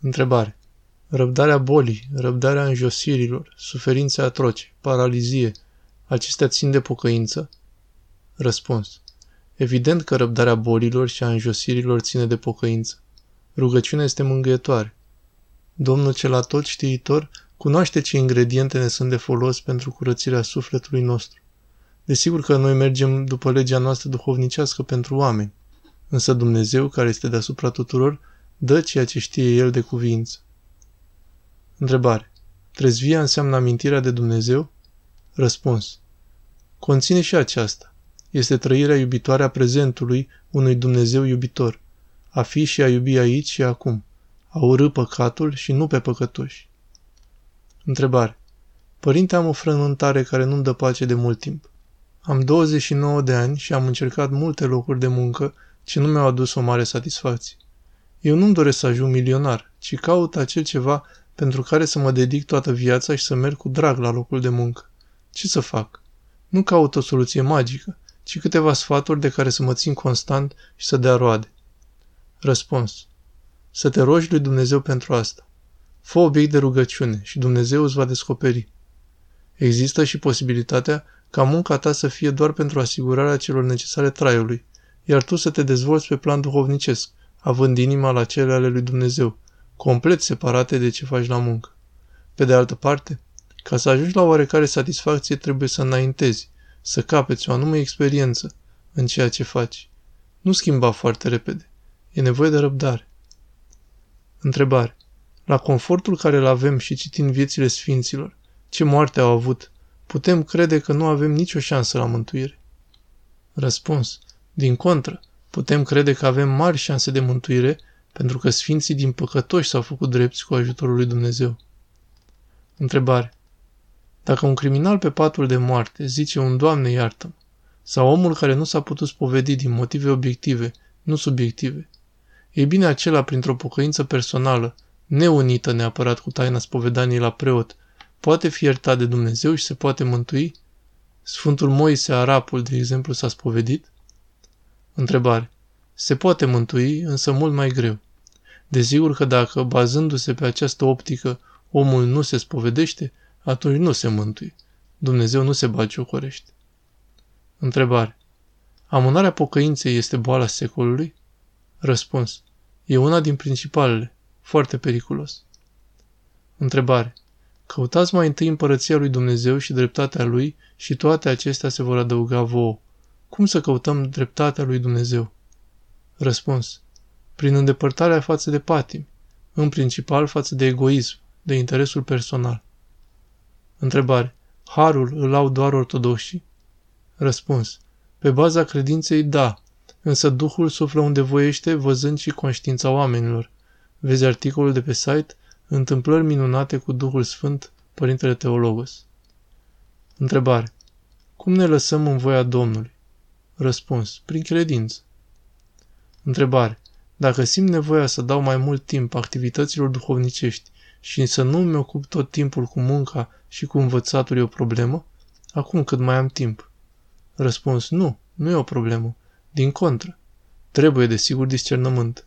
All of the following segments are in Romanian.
Întrebare. Răbdarea bolii, răbdarea înjosirilor, suferințe atroce, paralizie, acestea țin de pocăință? Răspuns. Evident că răbdarea bolilor și a înjosirilor ține de pocăință. Rugăciunea este mângâietoare. Domnul cel tot știitor cunoaște ce ingrediente ne sunt de folos pentru curățirea sufletului nostru. Desigur că noi mergem după legea noastră duhovnicească pentru oameni, însă Dumnezeu, care este deasupra tuturor, dă ceea ce știe El de cuvință. Întrebare. Trezvia înseamnă amintirea de Dumnezeu? Răspuns. Conține și aceasta. Este trăirea iubitoare a prezentului unui Dumnezeu iubitor. A fi și a iubi aici și acum. A urâ păcatul și nu pe păcătoși. Întrebare. Părinte, am o frământare care nu-mi dă pace de mult timp. Am 29 de ani și am încercat multe locuri de muncă ce nu mi-au adus o mare satisfacție. Eu nu-mi doresc să ajung milionar, ci caut acel ceva pentru care să mă dedic toată viața și să merg cu drag la locul de muncă. Ce să fac? Nu caut o soluție magică, ci câteva sfaturi de care să mă țin constant și să dea roade. Răspuns. Să te rogi lui Dumnezeu pentru asta. Fă obiect de rugăciune și Dumnezeu îți va descoperi. Există și posibilitatea ca munca ta să fie doar pentru asigurarea celor necesare traiului, iar tu să te dezvolți pe plan duhovnicesc, având inima la cele ale lui Dumnezeu, complet separate de ce faci la muncă. Pe de altă parte, ca să ajungi la oarecare satisfacție trebuie să înaintezi, să capeți o anume experiență în ceea ce faci. Nu schimba foarte repede. E nevoie de răbdare. Întrebare. La confortul care îl avem și citind viețile sfinților, ce moarte au avut, putem crede că nu avem nicio șansă la mântuire? Răspuns. Din contră, putem crede că avem mari șanse de mântuire pentru că sfinții din păcătoși s-au făcut drepți cu ajutorul lui Dumnezeu. Întrebare. Dacă un criminal pe patul de moarte zice un Doamne iartă sau omul care nu s-a putut spovedi din motive obiective, nu subiective, e bine acela printr-o pocăință personală, neunită neapărat cu taina spovedaniei la preot, poate fi iertat de Dumnezeu și se poate mântui? Sfântul Moise Arapul, de exemplu, s-a spovedit? Întrebare. Se poate mântui, însă mult mai greu. Desigur că dacă, bazându-se pe această optică, omul nu se spovedește, atunci nu se mântuie. Dumnezeu nu se bagiocorește. Întrebare. Amânarea pocăinței este boala secolului? Răspuns. E una din principalele. Foarte periculos. Întrebare. Căutați mai întâi împărăția lui Dumnezeu și dreptatea lui și toate acestea se vor adăuga vouă. Cum să căutăm dreptatea lui Dumnezeu? Răspuns. Prin îndepărtarea față de patim, în principal față de egoism, de interesul personal. Întrebare. Harul îl au doar ortodoxii? Răspuns. Pe baza credinței, da, însă Duhul suflă unde voiește, văzând și conștiința oamenilor. Vezi articolul de pe site Întâmplări minunate cu Duhul Sfânt, Părintele Teologos. Întrebare. Cum ne lăsăm în voia Domnului? Răspuns. Prin credință. Întrebare. Dacă simt nevoia să dau mai mult timp activităților duhovnicești și să nu mi ocup tot timpul cu munca și cu învățatul e o problemă? Acum cât mai am timp. Răspuns. Nu, nu e o problemă. Din contră. Trebuie, desigur, discernământ.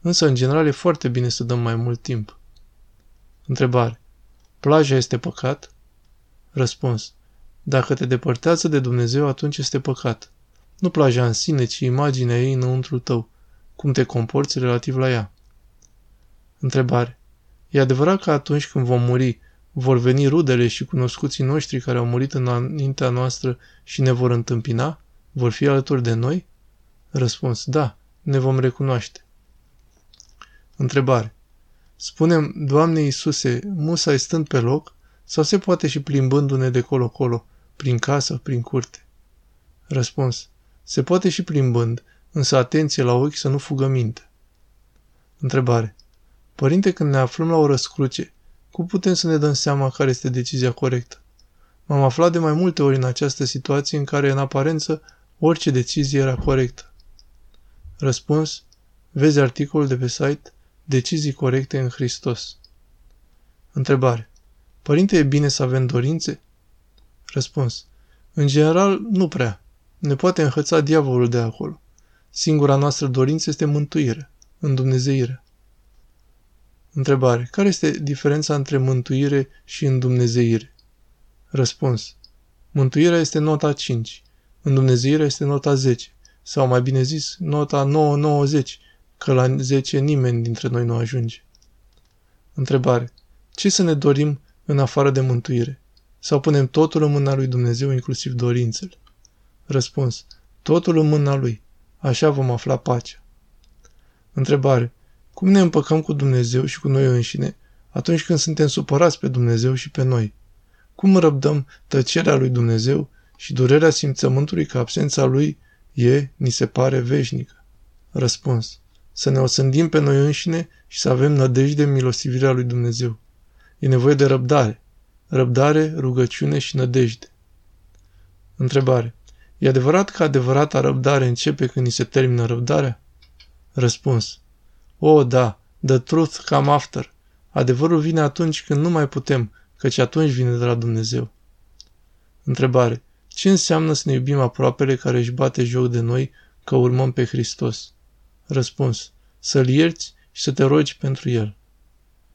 Însă, în general, e foarte bine să dăm mai mult timp. Întrebare. Plaja este păcat? Răspuns. Dacă te depărtează de Dumnezeu, atunci este păcat. Nu plaja în sine, ci imaginea ei înăuntru tău. Cum te comporți relativ la ea. Întrebare. E adevărat că atunci când vom muri, vor veni rudele și cunoscuții noștri care au murit înaintea noastră și ne vor întâmpina? Vor fi alături de noi? Răspuns. Da, ne vom recunoaște. Întrebare. Spunem, Doamne Iisuse, musai stând pe loc sau se poate și plimbându-ne de colo-colo, prin casă, prin curte? Răspuns. Se poate și plimbând, însă atenție la ochi să nu fugă minte. Întrebare. Părinte, când ne aflăm la o răscruce, cum putem să ne dăm seama care este decizia corectă? M-am aflat de mai multe ori în această situație în care, în aparență, orice decizie era corectă. Răspuns. Vezi articolul de pe site Decizii corecte în Hristos. Întrebare. Părinte, e bine să avem dorințe? Răspuns. În general, nu prea. Ne poate înhăța diavolul de acolo. Singura noastră dorință este mântuire, în Dumnezeire. Întrebare. Care este diferența între mântuire și îndumnezeire? Răspuns. Mântuirea este nota 5. Îndumnezeirea este nota 10. Sau mai bine zis, nota 990, că la 10 nimeni dintre noi nu ajunge. Întrebare. Ce să ne dorim în afară de mântuire? Sau punem totul în mâna lui Dumnezeu, inclusiv dorințele? Răspuns. Totul în mâna lui. Așa vom afla pacea. Întrebare. Cum ne împăcăm cu Dumnezeu și cu noi înșine atunci când suntem supărați pe Dumnezeu și pe noi? Cum răbdăm tăcerea lui Dumnezeu și durerea simțământului că absența lui e, ni se pare, veșnică? Răspuns. Să ne osândim pe noi înșine și să avem nădejde în milostivirea lui Dumnezeu. E nevoie de răbdare. Răbdare, rugăciune și nădejde. Întrebare. E adevărat că adevărata răbdare începe când ni se termină răbdarea? Răspuns. O, da, the truth come after. Adevărul vine atunci când nu mai putem, căci atunci vine de la Dumnezeu. Întrebare. Ce înseamnă să ne iubim aproapele care își bate joc de noi că urmăm pe Hristos? Răspuns. Să-L ierți și să te rogi pentru El.